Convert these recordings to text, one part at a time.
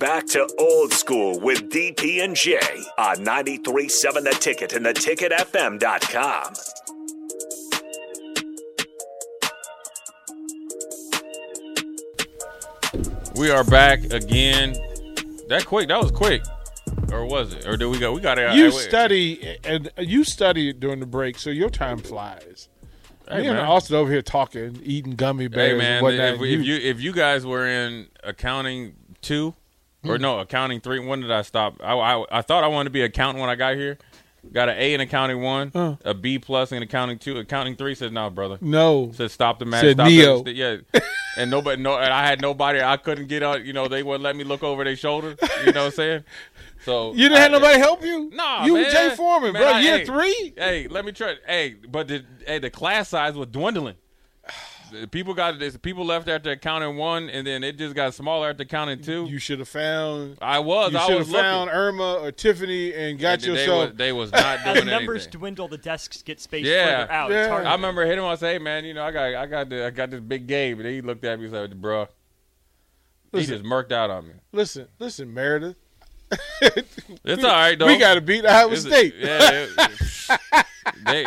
Back to old school with DP and J on 93.7 The Ticket and theticketfm.com. We are back again. That quick? That was quick, or was it? Or did we go? We got it. You hey, study and you study during the break, so your time flies. Hey, Me and man. Austin over here talking, eating gummy bears Hey man, and if, if you if you guys were in accounting two, or no accounting three, when did I stop? I, I I thought I wanted to be accountant when I got here. Got an A in accounting one, Uh. a B plus in accounting two. Accounting three says no, brother. no, Said stop the match. Said stop Neo. The, yeah, and nobody, no, and I had nobody. I couldn't get out. You know, they wouldn't let me look over their shoulder. You know what I'm saying? So you didn't I- have nobody help you. Nah, you man. were Jay Foreman, Man, bro. I- year hey, three. Hey, let me try. Hey, but the hey the class size was dwindling. People got this. People left after counting one, and then it just got smaller after counting two. You should have found. I was. You I should was have found looking. Irma or Tiffany and got And they was, they was not doing As doing numbers anything. dwindle, the desks get spaced Yeah. further out. Yeah. It's. I remember hitting him. I say, "Hey, man, you know, I got, I got, the, I got this big game." And he looked at me and said, "Bro, he just murked out on me." listen, listen, Meredith. It's all right though. We got to beat Iowa It's- State. Yeah, it- they,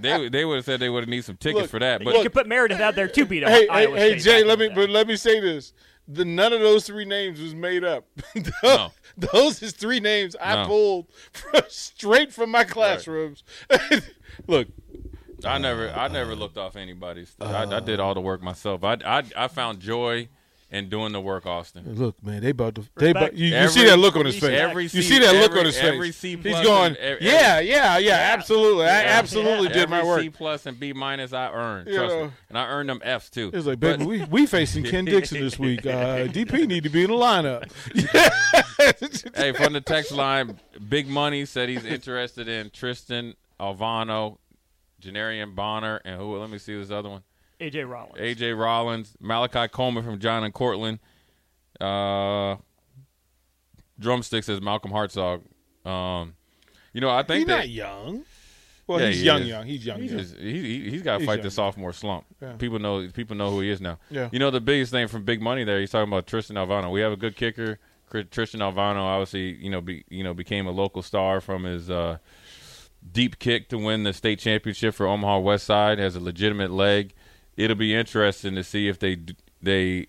they, they would have said they would have need some tickets Look, for that. But you could put Meredith out there to beat hey, hey, Iowa hey, State Jay. Let me, the but let me say this: the none of those three names was made up. No. Those is three names I No. pulled from, straight from my classrooms. Look, I never, I never looked off anybody's. I, I uh. did all the work myself. I, I, I found joy in doing the work, Austin. look, man, they about to. They Respect. about, you, you Every- see that look on his face. every C, you see that look on his face. every C He's going, and every- yeah, yeah, yeah, absolutely. I Yeah. absolutely did my work. C plus and B minus I earned. You Trust know. me, and I earned them Fs too. It's like, But- baby, we we facing Ken Dixon this week. Uh, DP need to be in the lineup. hey, from the text line, Big Money said he's interested in Tristan Alvano, Janiran Bonner, and who? Let me see this other one. AJ Rollins. AJ Rollins, Malachi Coleman from John and Cortland. Uh, drumstick says Malcolm Hartzog. Um, you know, I think He's think not young. Well, Yeah, he's he young, is. young. He's young, he's, young. just- he, he, he's got to fight young. the sophomore slump. Yeah. People know people know who he is now. Yeah. You know, the biggest thing from Big Money there, he's talking about Tristan Alvano. We have a good kicker. Tristan Alvano, obviously, you know, be, you know, became a local star from his uh, deep kick to win the state championship for Omaha West Side. Has a legitimate leg. It'll be interesting to see if they they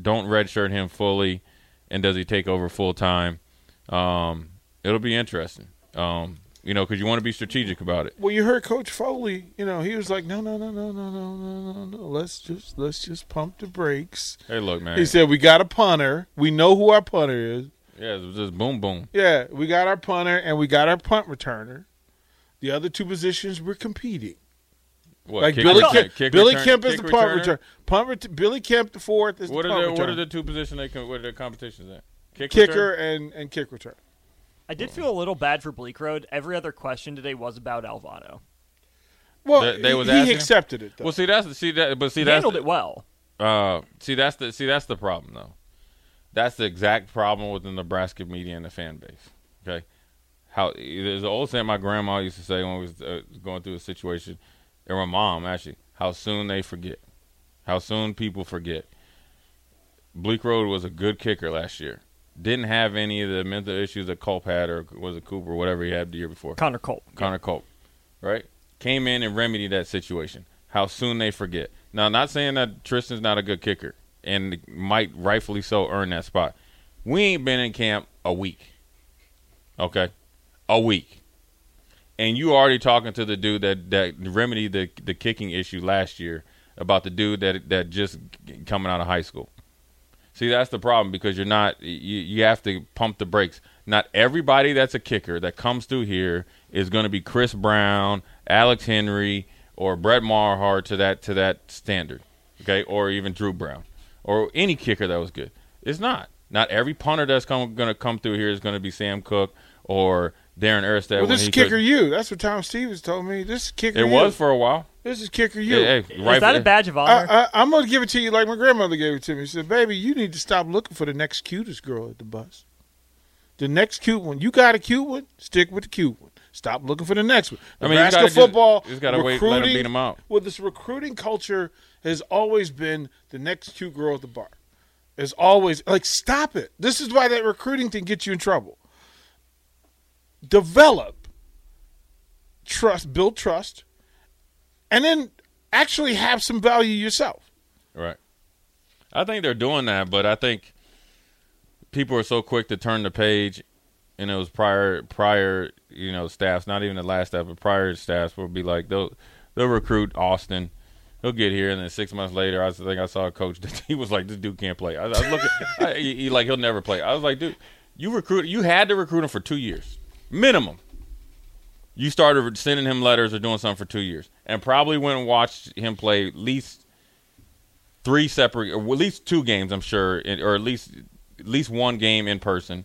don't redshirt him fully, and does he take over full time? Um, it'll be interesting. Um, you know, because you want to be strategic about it. Well, you heard Coach Foley. You know, he was like, "No, no, no, no, no, no, no, no, no. Let's just let's just pump the brakes." Hey, look, man. He said, "We got a punter. We know who our punter is. yeah, it was just boom, boom. Yeah, we got our punter and we got our punt returner. The other two positions we're competing. What, like kick Billy return- Kemp, kick Billy return- Kemp is the punt returner? return. Punt ret- Billy Kemp the fourth is What the are punt the return. what are the two positions they can what are the competitions at? Kick kicker return? and and kick return. I did feel a little bad for Bleekrode. Every other question today was about Alvano. Well, They- they was he, asking? he accepted it though. Well, see that's see that, but see He that's handled it well. Uh, see that's the see that's the problem though. That's the exact problem with the Nebraska media and the fan base. Okay, how there's an old saying my grandma used to say when we was uh, going through a situation, and my mom actually, how soon they forget, how soon people forget. Bleekrode was a good kicker last year. Didn't have any of the mental issues that Culp had, or was it Cooper, whatever he had the year before. Connor Colt. Connor Culp, right? Came in and remedied that situation. How soon they forget. Now, not saying that Tristan's not a good kicker. and might rightfully so earn that spot. We ain't been in camp a week. Okay, a week, and you already talking to the dude that that remedied the the kicking issue last year about the dude that that just coming out of high school. See, that's the problem because you're not you you have to pump the brakes. Not everybody that's a kicker that comes through here is going to be Chris Brown, Alex Henery, or Brett Marhart to that to that standard, okay, or even Drew Brown, or any kicker that was good. It's not. Not every punter that's going to come through here is going to be Sam Koch or Darren Erstad. Well, this is kicker could- you. That's what Tom Stevens told me. This is kicker It you. was for a while. this is kicker you. Hey, hey, right Is that for- a badge of honor? I, I, I'm gonna give it to you like my grandmother gave it to me. She said, "Baby, you need to stop looking for the next cutest girl at the bus. The next cute one. You got a cute one. Stick with the cute one. Stop looking for the next one. I mean, you Nebraska gotta just- football. you just gotta wait, let 'em recruiting- beat 'em out. Well, this recruiting culture has always been the next cute girl at the bar. Is always like stop it. This is why that recruiting thing gets you in trouble. Develop trust, build trust, and then actually have some value yourself. Right. I think they're doing that, but I think people are so quick to turn the page, and it was prior prior you know staffs, not even the last staff, but prior staffs will be like they'll they'll recruit Austin. He'll get here, and then six months later, I think I saw a coach. that He was like, "This dude can't play." I, I was looking, I, he, he like he'll never play. I was like, "Dude, you recruit, you had to recruit him for two years, minimum." You started sending him letters or doing something for two years, and probably went and watched him play at least three separate, or at least two games, I'm sure, or at least at least one game in person,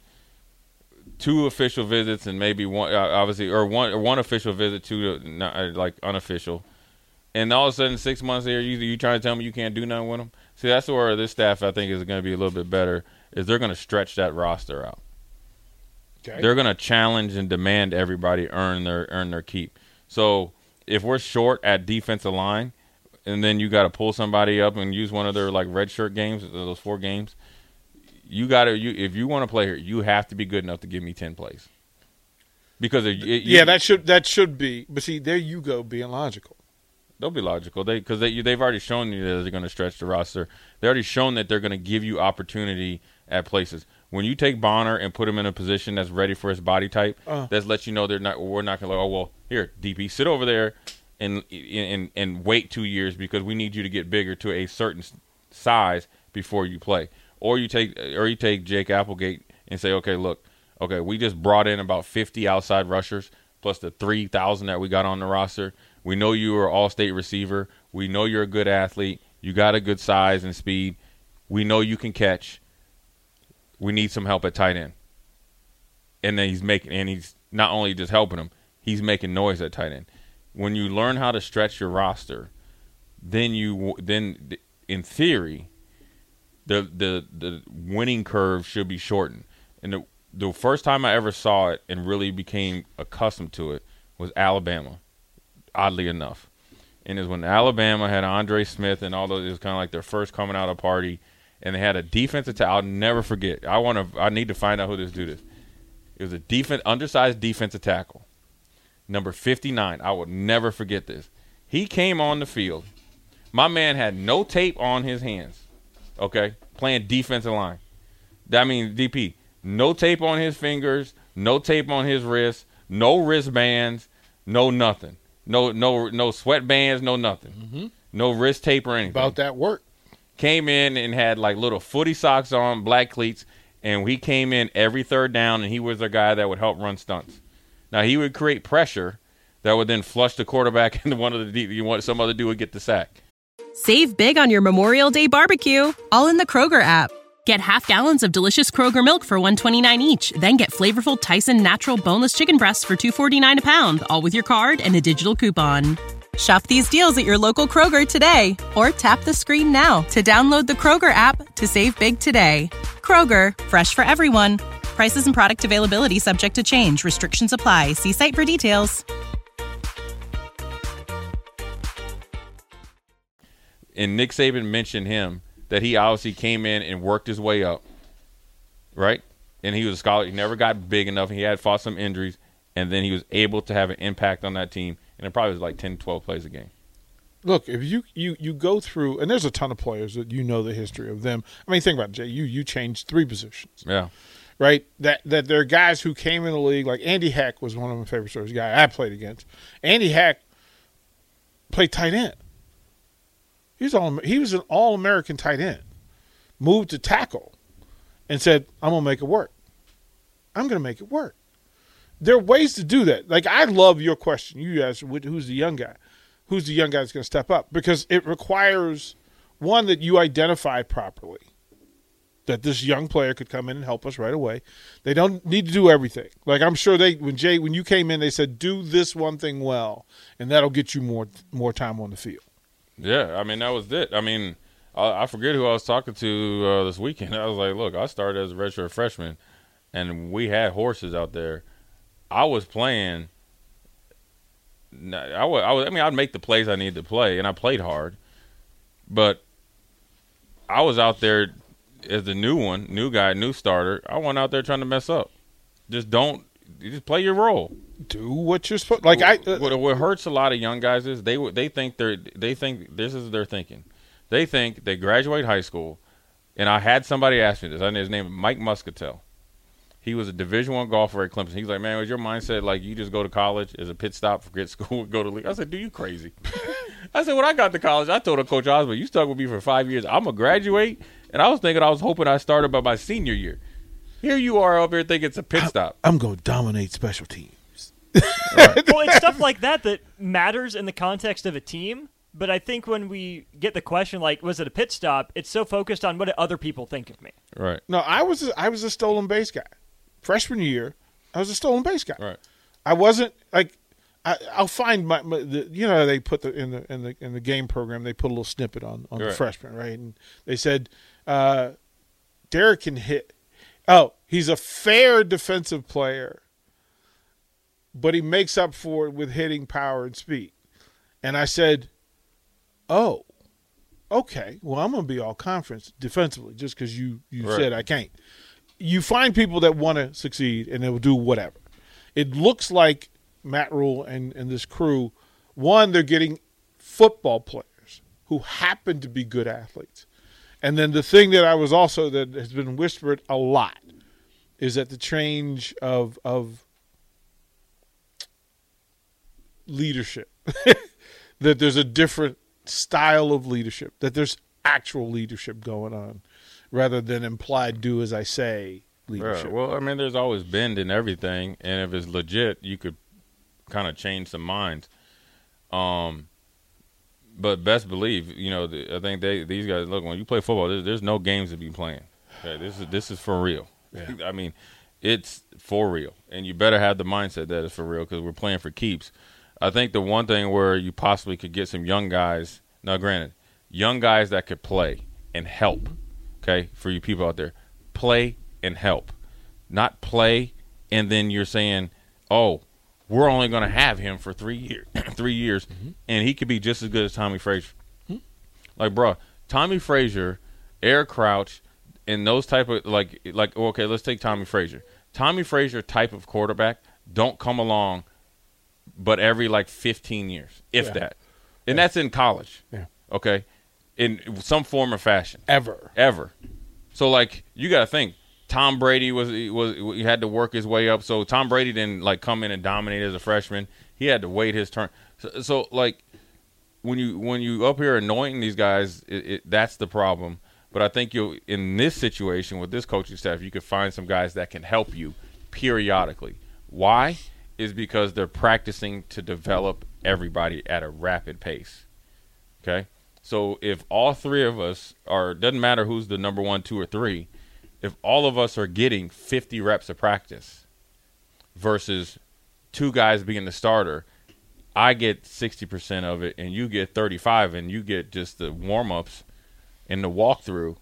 two official visits, and maybe one uh, obviously, or one or one official visit, two uh, uh, like unofficial. And all of a sudden, six months here, you you trying to tell me you can't do nothing with them? See, that's where this staff I think is going to be a little bit better. Is they're going to stretch that roster out. Okay. They're going to challenge and demand everybody earn their earn their keep. So if we're short at defensive line, and then you got to pull somebody up and use one of their like red shirt games, uh, those four games, you got to you if you want to play here, you have to be good enough to give me ten plays. Because it, it, you- yeah, that should that should be. But see, there you go, being logical. They'll be logical. They because they they've already shown you that they're going to stretch the roster. They already shown that they're going to give you opportunity at places. When you take Bonner and put him in a position that's ready for his body type, Uh. that lets you know they're not. We're not going to. like, Oh well, here DP, sit over there and and and wait two years because we need you to get bigger to a certain size before you play. Or you take or you take Jake Appleget and say, okay, look, okay, we just brought in about fifty outside rushers plus the three thousand that we got on the roster. We know you are all state receiver. We know you're a good athlete. You got a good size and speed. We know you can catch. We need some help at tight end. And then he's making and he's not only just helping him, he's making noise at tight end. When you learn how to stretch your roster, then you then in theory the the the winning curve should be shortened. And the the first time I ever saw it and really became accustomed to it was Alabama. Oddly enough, and is when Alabama had Andre Smith and all those. It was kind of like their first coming out of party, and they had a defensive tackle. I'll never forget. I want to. I need to find out who this dude is. It was a defense, undersized defensive tackle, number fifty nine. I will never forget this. He came on the field. My man had no tape on his hands. Okay, playing defensive line. That means DP. No tape on his fingers. No tape on his wrists. No wristbands. No nothing. No no no sweatbands. No nothing. Mm-hmm. No wrist tape or anything About that work. Came in and had like little footy socks on, black cleats, and he came in every third down, and he was the guy that would help run stunts. Now he would create pressure that would then flush the quarterback into one of the deep. You want some other dude would get the sack. Save big on your Memorial Day barbecue, all in the Kroger app. Get half gallons of delicious Kroger milk for 129 each, then get flavorful Tyson natural boneless chicken breasts for 249 a pound, all with your card and a digital coupon. Shop these deals at your local Kroger today or tap the screen now to download the Kroger app to save big today. Kroger, fresh for everyone. Prices and product availability subject to change. Restrictions apply. See site for details. And Nick Saban mentioned him that he obviously came in and worked his way up, right? And he was a scholar. He never got big enough. He had fought some injuries, and then he was able to have an impact on that team. And it probably was like 10, 12 plays a game. look, if you, you you go through, and there's a ton of players that you know the history of them. I mean, think about it, Jay. You you changed three positions, Yeah. right? That that there are guys who came in the league. Like Andy Heck was one of my favorite stories. Guy I played against. Andy Heck played tight end. He was all he was an all American tight end. Moved to tackle, and said, "I'm gonna make it work. I'm gonna make it work." There are ways to do that. Like I love your question. You asked, "Who's the young guy? Who's the young guy that's going to step up?" Because it requires one that you identify properly. That this young player could come in and help us right away. They don't need to do everything. Like I'm sure they when Jay when you came in, they said do this one thing well, and that'll get you more more time on the field. Yeah, I mean that was it. I mean, I, I forget who I was talking to uh, this weekend. I was like, "Look, I started as a redshirt freshman, and we had horses out there. I was playing. I was, I was. I mean, I'd make the plays I needed to play, and I played hard, but I was out there as the new one, new guy, new starter. I went out there trying to mess up. Just don't. Just play your role. Do what you're supposed. Like I, uh, what, what hurts a lot of young guys is they they think they're they think this is their thinking. They think they graduate high school, and I had somebody ask me this. I know his name Mike Muscatel. He was a Division One golfer at Clemson. He's like, man, was your mindset like you just go to college as a pit stop, forget school, go to league? I said, do you crazy? I said, when I got to college, I told Coach Osborne, you stuck with me for five years. I'm gonna graduate, and I was thinking I was hoping I started by my senior year. Here you are up here thinking it's a pit stop. I'm going to dominate special teams. well, it's stuff like that that matters in the context of a team. But I think when we get the question like, was it a pit stop? It's so focused on what do other people think of me. Right, No, I was a, I was a stolen base guy. Freshman year, I was a stolen base guy. right. I wasn't like I, I'll find my, my the, you know they put the in the in the in the game program they put a little snippet on on the freshman right and they said uh, Derek can hit. Oh, he's a fair defensive player, but he makes up for it with hitting power and speed. And I said, oh, okay. Well, I'm going to be all conference defensively just because you you Right. said I can't you find people that want to succeed and they will do whatever. It looks like Matt Rhule and, and this crew, one, they're getting football players who happen to be good athletes. And then the thing that I was also that has been whispered a lot is that the change of of leadership. that there's a different style of leadership, that there's actual leadership going on rather than implied do as I say leadership. Right. Well, I mean, there's always bend in everything, and if it's legit, you could kind of change some minds. Um, but best believe, you know, the, I think they these guys look when you play football. There's, there's no games to be playing. Okay, this is this is for real. Yeah. I mean, it's for real, and you better have the mindset that it's for real because we're playing for keeps. I think the one thing where you possibly could get some young guys. Now, granted, young guys that could play and help. Okay, for you people out there, play and help, not play and then you're saying, "Oh, we're only going to have him for three years, three years, mm-hmm. and he could be just as good as Tommie Frazier." Hmm? Like, bro, Tommie Frazier, Eric Crouch, and those type of like like okay, let's take Tommie Frazier. Tommie Frazier type of quarterback don't come along, but every like 15 years, if that, and that's in college. Yeah. Okay, in some form or fashion Ever. ever. So like you got to think Tom Brady was was he had to work his way up. So Tom Brady didn't like come in and dominate as a freshman. He had to wait his turn. So, so like when you when you up here anointing these guys, it, it, that's the problem. But I think you in this situation with this coaching staff, you could find some guys that can help you periodically. Why? Is because they're practicing to develop everybody at a rapid pace. Okay. So if all three of us are, doesn't matter who's the number one, two, or three, if all of us are getting 50 reps of practice versus two guys being the starter, I get 60% of it and you get 35 and you get just the warm ups and the walkthrough.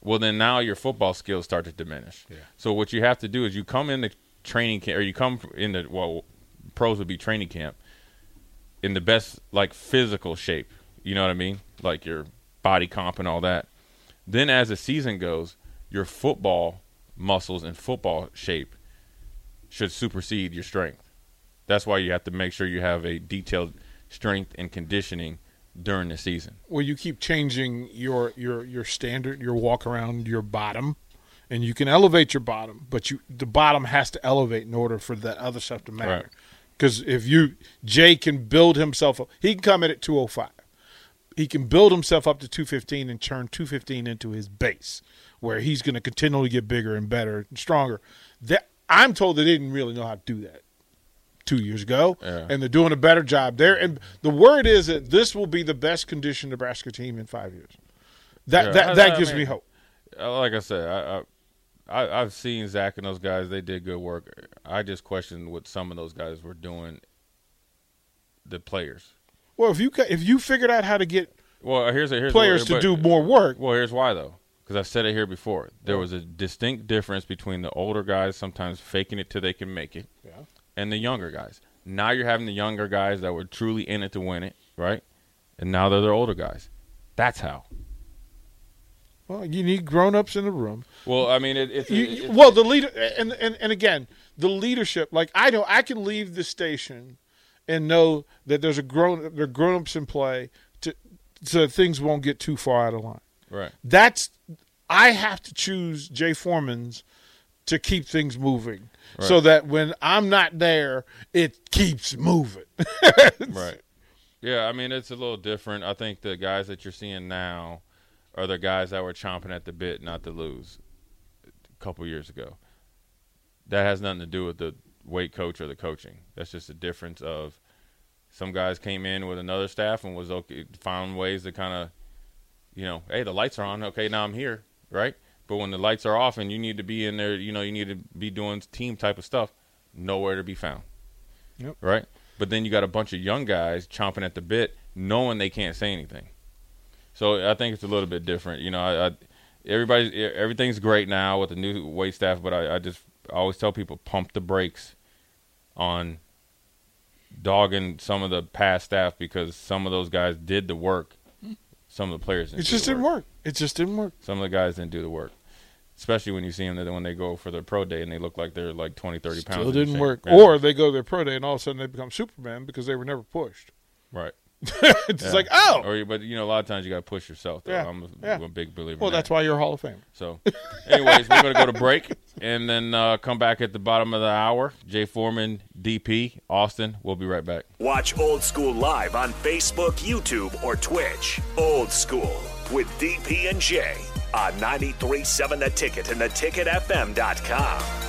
Well, then now your football skills start to diminish. So what you have to do is you come into training camp, or you come in the well, pros would be training camp in the best like physical shape. You know what I mean? Like your body comp and all that. Then as the season goes, your football muscles and football shape should supersede your strength. That's why you have to make sure you have a detailed strength and conditioning during the season. Well, you keep changing your your your standard, your walk around, your bottom, and you can elevate your bottom, but you the bottom has to elevate in order for that other stuff to matter. Right. Because if you Jay can build himself up, he can come in at two hundred five. He can build himself up to two fifteen and turn two fifteen into his base, where he's going to continually get bigger and better and stronger. That I'm told they didn't really know how to do that two years ago, Yeah. and they're doing a better job there. And the word is that this will be the best conditioned Nebraska team in five years. That Yeah, that, that I gives mean- me hope. Uh, Like I said, I, I I I've seen Zach and those guys. They did good work. I just questioned what some of those guys were doing. The players. Well, if you ca- if you figured out how to get Well, uh, here's a, here's players to do more work, Well, here's why though, because I've said it here before. There was a distinct difference between the older guys sometimes faking it till they can make it, Yeah. and the younger guys. Now you're having the younger guys that were truly in it to win it, right? And now they're the older guys. That's how. well, you need grown ups in the room. Well, I mean, it, it's, You, it's well, the leader and, and and again, the leadership. Like I know, I can leave the station and know that there's a grown there are grown ups in play to so that things won't get too far out of line. right. That's I have to choose Jay Foreman's to keep things moving, so that when I'm not there, it keeps moving. Right. Yeah, I mean it's a little different. I think the guys that you're seeing now are the guys that were chomping at the bit not to lose a couple years ago. That has nothing to do with the weight coach or the coaching. That's just a difference of some guys came in with another staff and was okay found ways to kind of you know, hey, the lights are on. Okay, now I'm here, right? But when the lights are off and you need to be in there, you know, you need to be doing team type of stuff, nowhere to be found. Yep. Right? But then you got a bunch of young guys chomping at the bit, knowing they can't say anything. So I think it's a little bit different. You know, I, I everybody everything's great now with the new weight staff, but I, I just I always tell people pump the brakes on dogging some of the past staff because some of those guys did the work. Some of the players didn't it do just the didn't work. It just didn't work. some of the guys didn't do the work. Especially when you see them that when they go for their pro day and they look like they're like 20, 30 pounds. Still didn't work. Or they go to their pro day and all of a sudden they become Superman because they were never pushed. right. it's Yeah. like, oh, Or, but you know, a lot of times you got to push yourself. Though. Yeah. I'm a, Yeah. I'm a big believer. well, in that's that. why you're a Hall of Fame. So, anyways, we're going to go to break and then uh, come back at the bottom of the hour. Jay Foreman, DP, Austin. We'll be right back. Watch Old School live on Facebook, YouTube, or Twitch. Old School with DP and J on 93.7 The Ticket and the theticketfm.com.